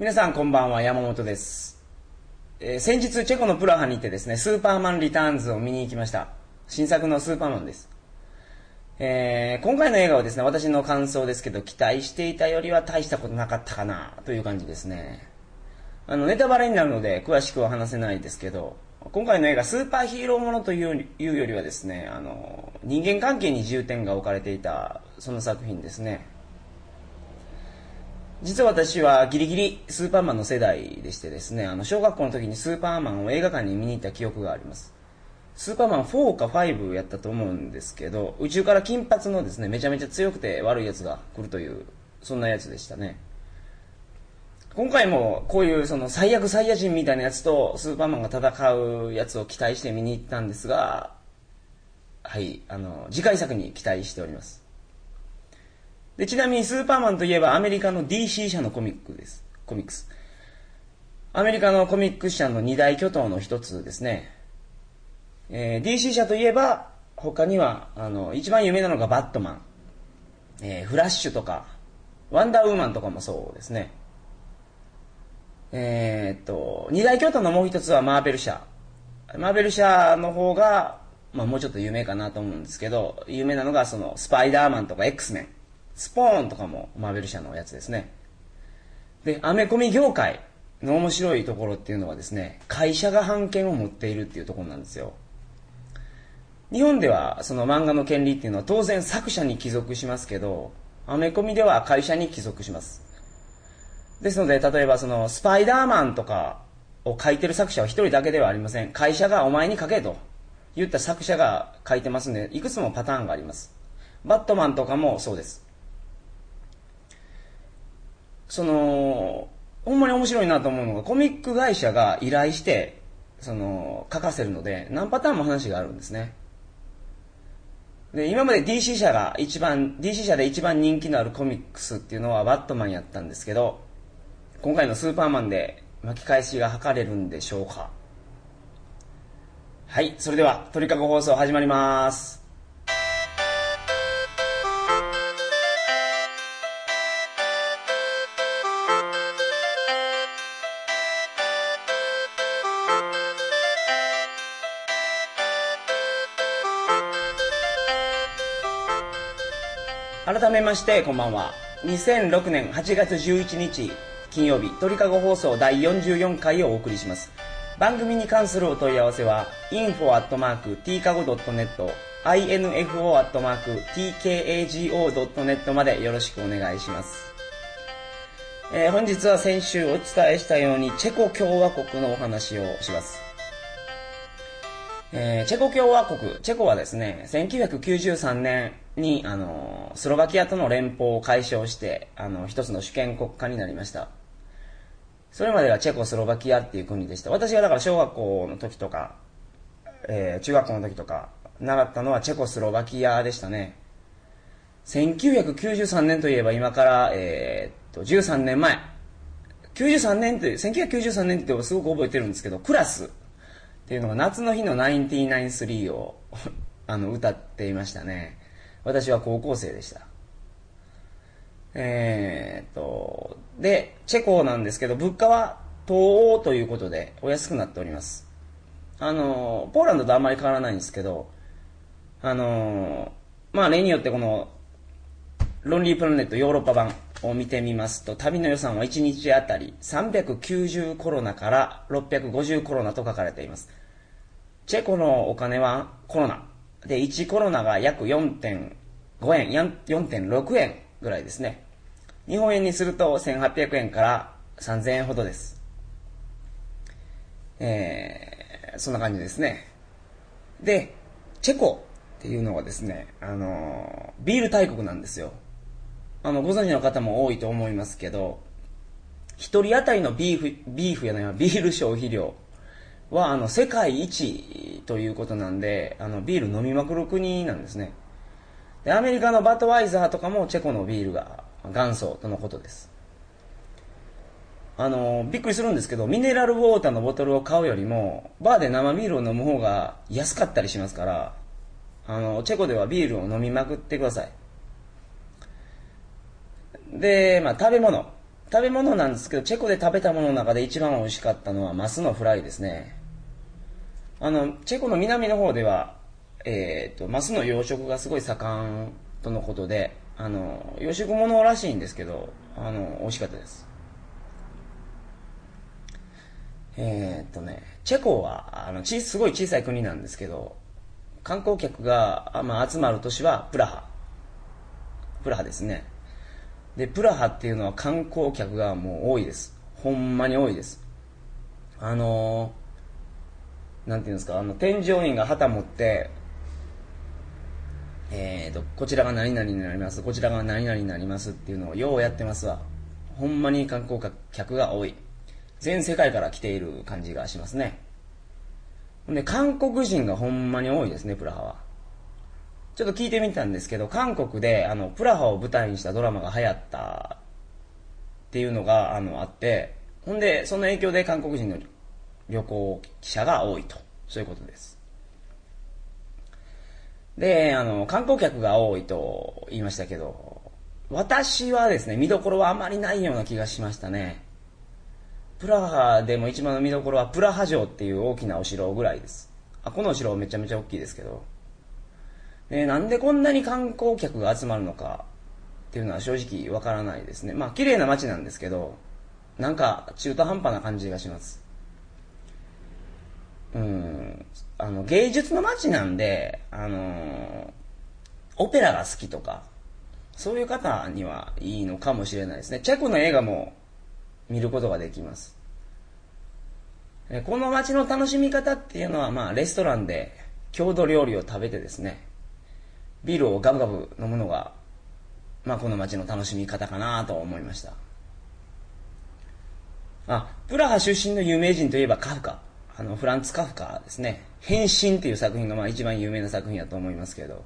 皆さんこんばんは、山本です。えー先日チェコのプラハに行ってですね、スーパーマンリターンズを見に行きました。新作のスーパーマンです。えー今回の映画はですね、私の感想ですけど、期待していたよりは大したことなかったかな、という感じですね。あの、ネタバレになるので、詳しくは話せないですけど、今回の映画、スーパーヒーローものというよりいうよりはですね、あの、人間関係に重点が置かれていた、その作品ですね。実は私はギリギリスーパーマンの世代でしてですね、あの、小学校の時にスーパーマンを映画館に見に行った記憶があります。スーパーマン4か5やったと思うんですけど、宇宙から金髪のですね、めちゃめちゃ強くて悪いやつが来るという、そんなやつでしたね。今回もこういうその最悪サイヤ人みたいなやつとスーパーマンが戦うやつを期待して見に行ったんですが、はい、あの、次回作に期待しております。で、ちなみにスーパーマンといえばアメリカの DC 社のコミックです。コミックス。アメリカのコミック社の二大巨頭の一つですね。えー DC 社といえば、他には、あの、一番有名なのがバットマン、えーフラッシュとか、ワンダーウーマンとかもそうですね。えーっと、二大巨頭のもう一つはマーベル社。マーベル社の方が、まあもうちょっと有名かなと思うんですけど、有名なのがその、スパイダーマンとか X メン、スポーンとかもマーベル社のやつですね。で、アメコミ業界の面白いところっていうのはですね、会社が版権を持っているっていうところなんですよ。日本ではその漫画の権利っていうのは当然作者に帰属しますけど、アメコミでは会社に帰属します。ですので、例えばそのスパイダーマンとかを書いてる作者は一人だけではありません。会社がお前に書けと言った作者が書いてますんで、いくつもパターンがあります。バットマンとかもそうです。その、ほんまに面白いなと思うのが、コミック会社が依頼して、その、書かせるので、何パターンも話があるんですね。で、今まで DC 社が一番、DC 社で一番人気のあるコミックスっていうのはバットマンやったんですけど、今回のスーパーマンで巻き返しが図れるんでしょうか。はい、それでは鳥かご放送始まります。めましてこんばんは。2006年8月11日金曜日鳥かご放送第44回をお送りします。番組に関するお問い合わせは info.tkago.net info.tkago.net までよろしくお願いします、えー本日は先週お伝えしたようにチェコ共和国のお話をします。えーチェコ共和国、チェコはですね、1993年に、あの、スロバキアとの連邦を解消して、あの、一つの主権国家になりました。それまではチェコスロバキアっていう国でした。私がだから小学校の時とか、えー中学校の時とか、習ったのはチェコスロバキアでしたね。1993年といえば今から、えーっと、13年前。93年って、1993年ってすごく覚えてるんですけど、クラスっていうのが夏の日の993を あの歌っていましたね。私は高校生でした。えーっと、で、チェコなんですけど、物価は東欧ということでお安くなっております。あの、ポーランドとあんまり変わらないんですけど、あの、まあ例によってこの、ロンリープラネットヨーロッパ版を見てみますと、旅の予算は1日あたり390コロナから650コロナと書かれています。チェコのお金はコロナ。で、1コロナが約4.5円、4.6円ぐらいですね。日本円にすると1800円から3000円ほどです。えー、そんな感じですね。で、チェコっていうのはですね、あのービール大国なんですよ。あの、ご存知の方も多いと思いますけど、一人当たりのビーフ、ビーフやないわビール消費量は、あの、世界一ということなんで、あの、ビール飲みまくる国なんですね。で、アメリカのバトワイザーとかもチェコのビールが元祖とのことです。あの、びっくりするんですけど、ミネラルウォーターのボトルを買うよりも、バーで生ビールを飲む方が安かったりしますから、あの、チェコではビールを飲みまくってください。で、まあ、食べ物。食べ物なんですけど、チェコで食べたものの中で一番美味しかったのはマスのフライですね。あの、チェコの南の方では、えっ、ー、と、マスの養殖がすごい盛んとのことで、あの、養殖物らしいんですけど、あの、美味しかったです。えっ、ー、とね、チェコは、あの、ち、すごい小さい国なんですけど、観光客が、まあ、集まる都市はプラハ。プラハですね。で、プラハっていうのは観光客がもう多いです。ほんまに多いです。あのー、なんていうんですか、あの、添乗員が旗持って、えーと、こちらが何々になります、こちらが何々になりますっていうのをようやってますわ。ほんまに観光客が多い。全世界から来ている感じがしますね。で、韓国人がほんまに多いですね、プラハは。ちょっと聞いてみたんですけど、韓国で、あの、プラハを舞台にしたドラマが流行ったっていうのが、あの、あって、ほんで、その影響で韓国人の旅行記者が多いと。そういうことです。で、あの、観光客が多いと言いましたけど、私はですね、見どころはあまりないような気がしましたね。プラハでも一番の見どころはプラハ城っていう大きなお城ぐらいです。あ、このお城めちゃめちゃ大きいですけど。で、なんでこんなに観光客が集まるのかっていうのは正直わからないですね。まあ綺麗な街なんですけど、なんか中途半端な感じがします。うん、あの、芸術の街なんで、あのオペラが好きとか、そういう方にはいいのかもしれないですね。チェコの映画も見ることができます。この街の楽しみ方っていうのは、まあ、レストランで郷土料理を食べてですね、ビールをガブガブ飲むのが、まあ、この街の楽しみ方かなと思いました。あ、プラハ出身の有名人といえばカフカ。あの、フランツ・カフカですね。変身っていう作品がまあ一番有名な作品だと思いますけど、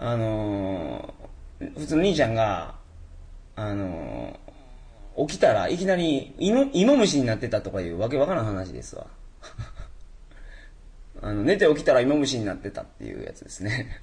あのー、普通の兄ちゃんが、あのー、起きたらいきなり芋芋虫になってたとかいうわけわからん話ですわ。あの寝て起きたら芋虫になってたっていうやつですね。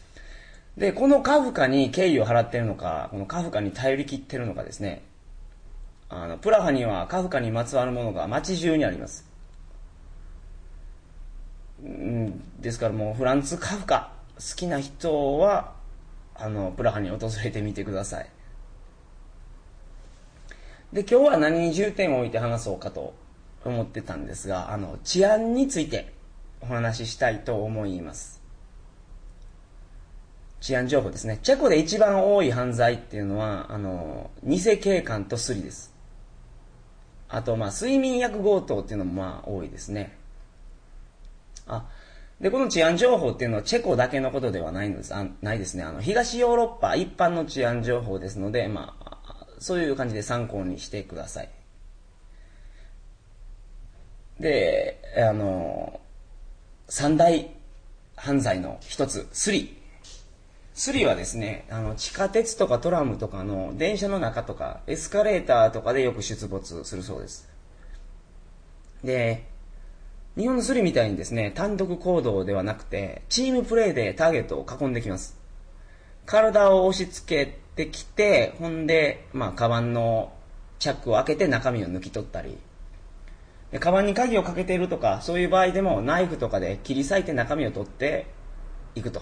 で、このカフカに敬意を払ってるのか、このカフカに頼り切ってるのかですね。あの、プラハにはカフカにまつわるものが街中にあります。うん、ですからもうフランツ・カフカ好きな人は、あの、プラハに訪れてみてください。で、今日は何に重点を置いて話そうかと思ってたんですが、あの、治安についてお話ししたいと思います。治安情報ですね。チェコで一番多い犯罪っていうのは、あの、偽警官とスリです。あと、まあ、睡眠薬強盗っていうのもまあ多いですね。あ、で、この治安情報っていうのはチェコだけのことではないんです。あないですね。あの、東ヨーロッパ一般の治安情報ですので、まあ、そういう感じで参考にしてください。で、あの、三大犯罪の一つ、スリ。スリはですね、あの、地下鉄とかトラムとかの電車の中とか、エスカレーターとかでよく出没するそうです。で、日本のスリみたいにですね、単独行動ではなくて、チームプレイでターゲットを囲んできます。体を押し付けてきて、ほんで、まあ、カバンのチャックを開けて中身を抜き取ったり、でカバンに鍵をかけているとか、そういう場合でもナイフとかで切り裂いて中身を取っていくと。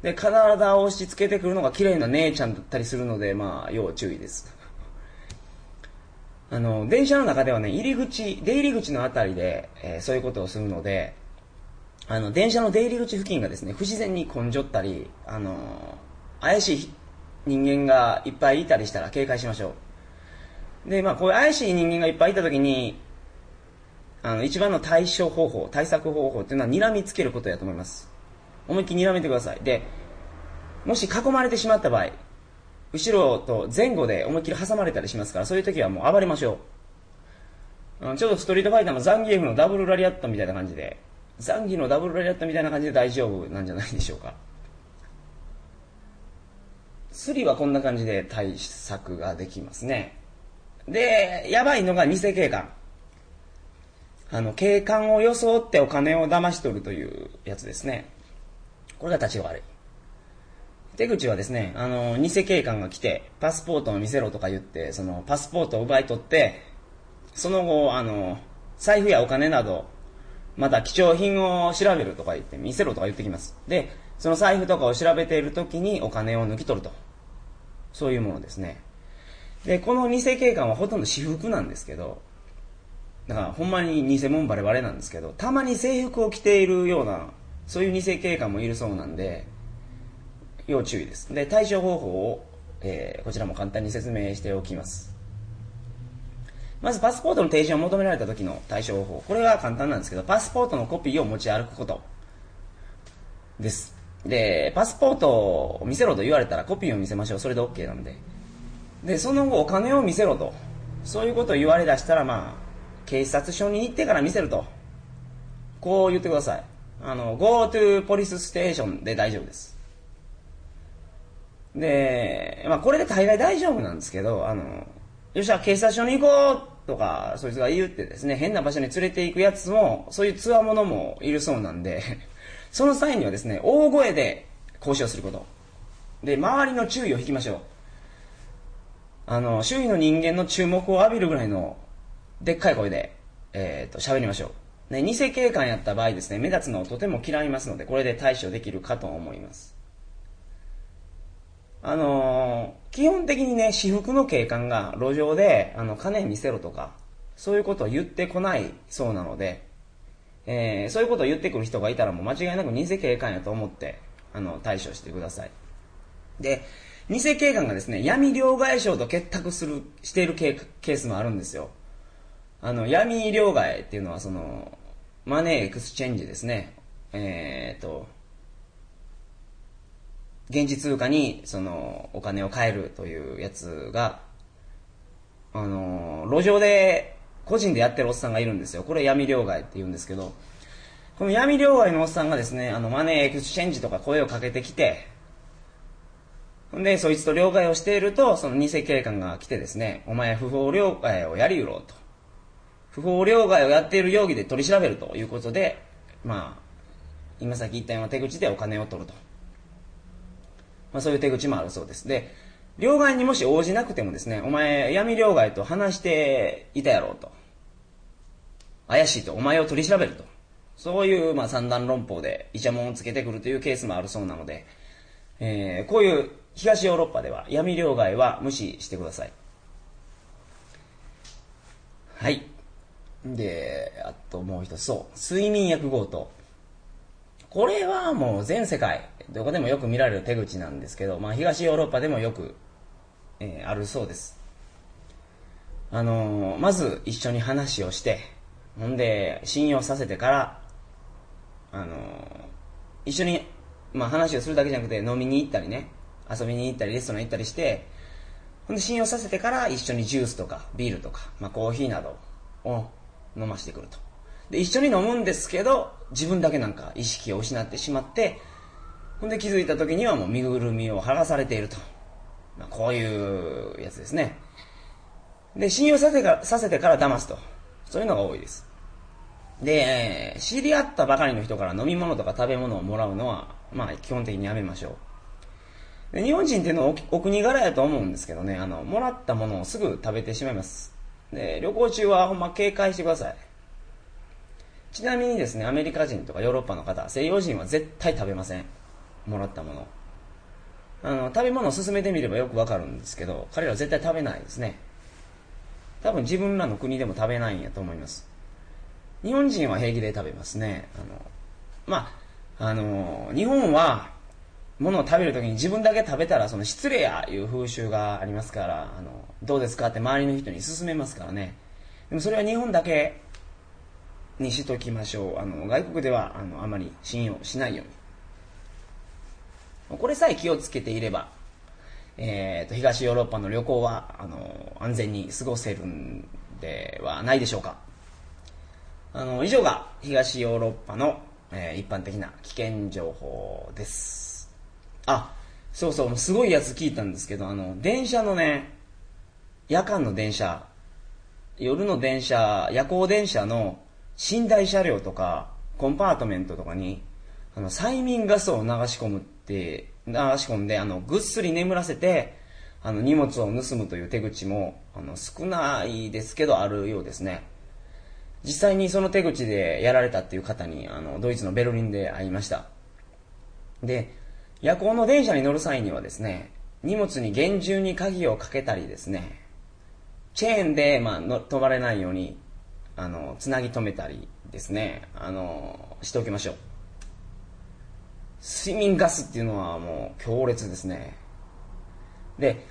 で、体を押し付けてくるのが綺麗な姉ちゃんだったりするので、まあ、要注意です。あの、電車の中ではね、入り口、出入り口のあたりで、えー、そういうことをするので、あの、電車の出入り口付近がですね、不自然に混んじょったり、あの怪しい人間がいっぱいいたりしたら警戒しましょう。で、まあ、こういう怪しい人間がいっぱいいたときに、あの、一番の対処方法、対策方法っていうのは睨みつけることやと思います。思いっきり睨めてください。で、もし囲まれてしまった場合、後ろと前後で思いっきり挟まれたりしますから、そういう時はもう暴れましょう。うんちょっとストリートファイターのザンギエフのダブルラリアットみたいな感じで、ザンギのダブルラリアットみたいな感じで大丈夫なんじゃないでしょうか。スリはこんな感じで対策ができますね。で、やばいのが偽警官。あの、警官を装ってお金を騙し取るというやつですね。これが立ち悪い。手口はですね、あの、偽警官が来て、パスポートを見せろとか言って、その、パスポートを奪い取って、その後、あの、財布やお金など、また貴重品を調べるとか言って、見せろとか言ってきます。で、その財布とかを調べている時にお金を抜き取ると。そういうものですね。で、この偽警官はほとんど私服なんですけど、だからほんまに偽物バレバレなんですけど、たまに制服を着ているような、そういう偽警官もいるそうなんで、要注意です。で、対処方法を、えー、こちらも簡単に説明しておきます。まずパスポートの提示を求められた時の対処方法。これは簡単なんですけど、パスポートのコピーを持ち歩くことです。で、パスポートを見せろと言われたらコピーを見せましょう。それで OK なんで。で、その後お金を見せろと。そういうことを言われだしたら、まあ、警察署に行ってから見せると。こう言ってください。あの、go to police station で大丈夫です。で、まあこれで大概大丈夫なんですけど、あの、よっしゃ、警察署に行こうとか、そいつが言ってですね、変な場所に連れて行くやつも、そういうつわものもいるそうなんで、その際にはですね、大声で交渉すること。で、周りの注意を引きましょう。あの、周囲の人間の注目を浴びるぐらいの、でっかい声で、えっ、ー、と、喋りましょう。ね、偽警官やった場合ですね、目立つのをとても嫌いますので、これで対処できるかと思います。あのー、基本的にね、私服の警官が路上で、あの、金見せろとか、そういうことを言ってこないそうなので、えー、そういうことを言ってくる人がいたらもう間違いなく偽警官やと思って、あの、対処してください。で、偽警官がですね、闇両替商と結託する、しているケースもあるんですよ。あの、闇両替っていうのはその、 money exchange ですね。えー、っと、現地通貨にそのお金を変えるというやつが、あの、路上で個人でやってるおっさんがいるんですよ。これ闇両替って言うんですけど、この闇両替のおっさんがですね、あの、 money exchange とか声をかけてきて、んで、そいつと両替をしていると、その偽警官が来てですね、お前不法両替をやりおろうと。不法両替をやっている容疑で取り調べるということで、まあ、今さっき言ったような手口でお金を取ると。まあそういう手口もあるそうです。で、両替にもし応じなくてもですね、お前闇両替と話していたやろうと。怪しいと、お前を取り調べると。そういう、まあ、三段論法でイチャモンをつけてくるというケースもあるそうなので、えー、こういう東ヨーロッパでは闇両替は無視してください。はい。で、あともう一つ、そう、睡眠薬強盗。これはもう全世界、どこでもよく見られる手口なんですけど、まあ東ヨーロッパでもよく、えー、あるそうです。あのー、まず一緒に話をして、ほんで、信用させてから、あのー、一緒に、まあ話をするだけじゃなくて飲みに行ったりね、遊びに行ったりレストラン行ったりして、ほんで信用させてから一緒にジュースとかビールとか、まあコーヒーなどを飲ましてくると。で、一緒に飲むんですけど、自分だけなんか意識を失ってしまって、ほんで気づいた時にはもう身ぐるみを剥がされていると。まあ、こういうやつですね。で、信用させてかさせてから騙すと。そういうのが多いです。で、知り合ったばかりの人から飲み物とか食べ物をもらうのは、まあ、基本的にやめましょう。で日本人っていうのはお国柄やと思うんですけどね、あの、もらったものをすぐ食べてしまいます。で、旅行中はほんま警戒してください。ちなみにですね、アメリカ人とかヨーロッパの方、西洋人は絶対食べません。もらったもの。あの、食べ物を進めてみればよくわかるんですけど、彼らは絶対食べないですね。多分自分らの国でも食べないんやと思います。日本人は平気で食べますね。あの、まあ、あの、日本は、物を食べるときに自分だけ食べたらその失礼やいう風習がありますから、あの、どうですかって周りの人に勧めますからね。でもそれは日本だけにしときましょう。あの、外国では、あの、あまり信用しないように。これさえ気をつけていれば、えーと、東ヨーロッパの旅行はあの安全に過ごせるんではないでしょうかあの以上が東ヨーロッパの、えー、一般的な危険情報ですあそうそうすごいやつ聞いたんですけどあの電車のね夜間の電車夜の電車夜行電車の寝台車両とかコンパートメントとかにあの催眠ガスを流し込むって流し込んで、あの、ぐっすり眠らせて、あの、荷物を盗むという手口も、あの、少ないですけどあるようですね。実際にその手口でやられたっていう方に、あの、ドイツのベルリンで会いました。で、夜行の電車に乗る際にはですね、荷物に厳重に鍵をかけたりですね、チェーンで、まあ、の飛ばれないように、あの、つなぎ止めたりですね、あの、しておきましょう。睡眠ガスっていうのはもう強烈ですね。で、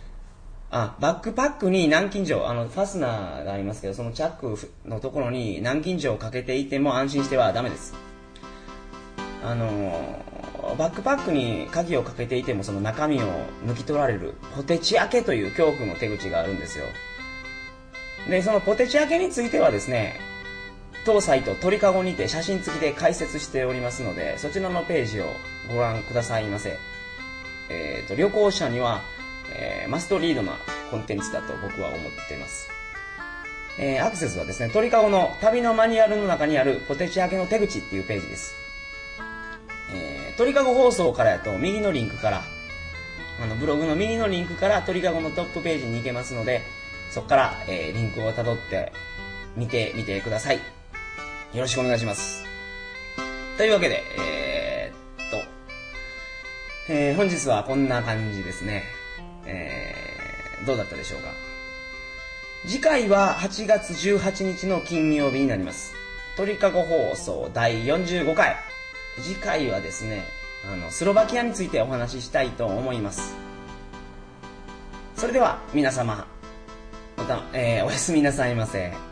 あ、バックパックに南京錠、あの、ファスナーがありますけど、そのチャックのところに南京錠をかけていても安心してはダメです。あのバックパックに鍵をかけていてもその中身を抜き取られるポテチ開けという恐怖の手口があるんですよ。で、そのポテチ開けについてはですね、当サイト鳥かごにて写真付きで解説しておりますので、そちらのページをご覧くださいませ。えっ、ー、と、旅行者には、えー、マストリードなコンテンツだと僕は思っています。えー、アクセスはですね、鳥かごの旅のマニュアルの中にあるポテチ開けの手口っていうページです。えー、鳥かご放送からやと右のリンクから、あのブログの右のリンクから鳥かごのトップページに行けますので、そこから、えー、リンクを辿って見てみてください。よろしくお願いします。というわけで、えー、っと、えー、本日はこんな感じですね。えー、どうだったでしょうか。次回は8月18日の金曜日になります。鳥かご放送第45回。次回はですね、あの、スロバキアについてお話ししたいと思います。それでは、皆様、また、えー、おやすみなさいませ。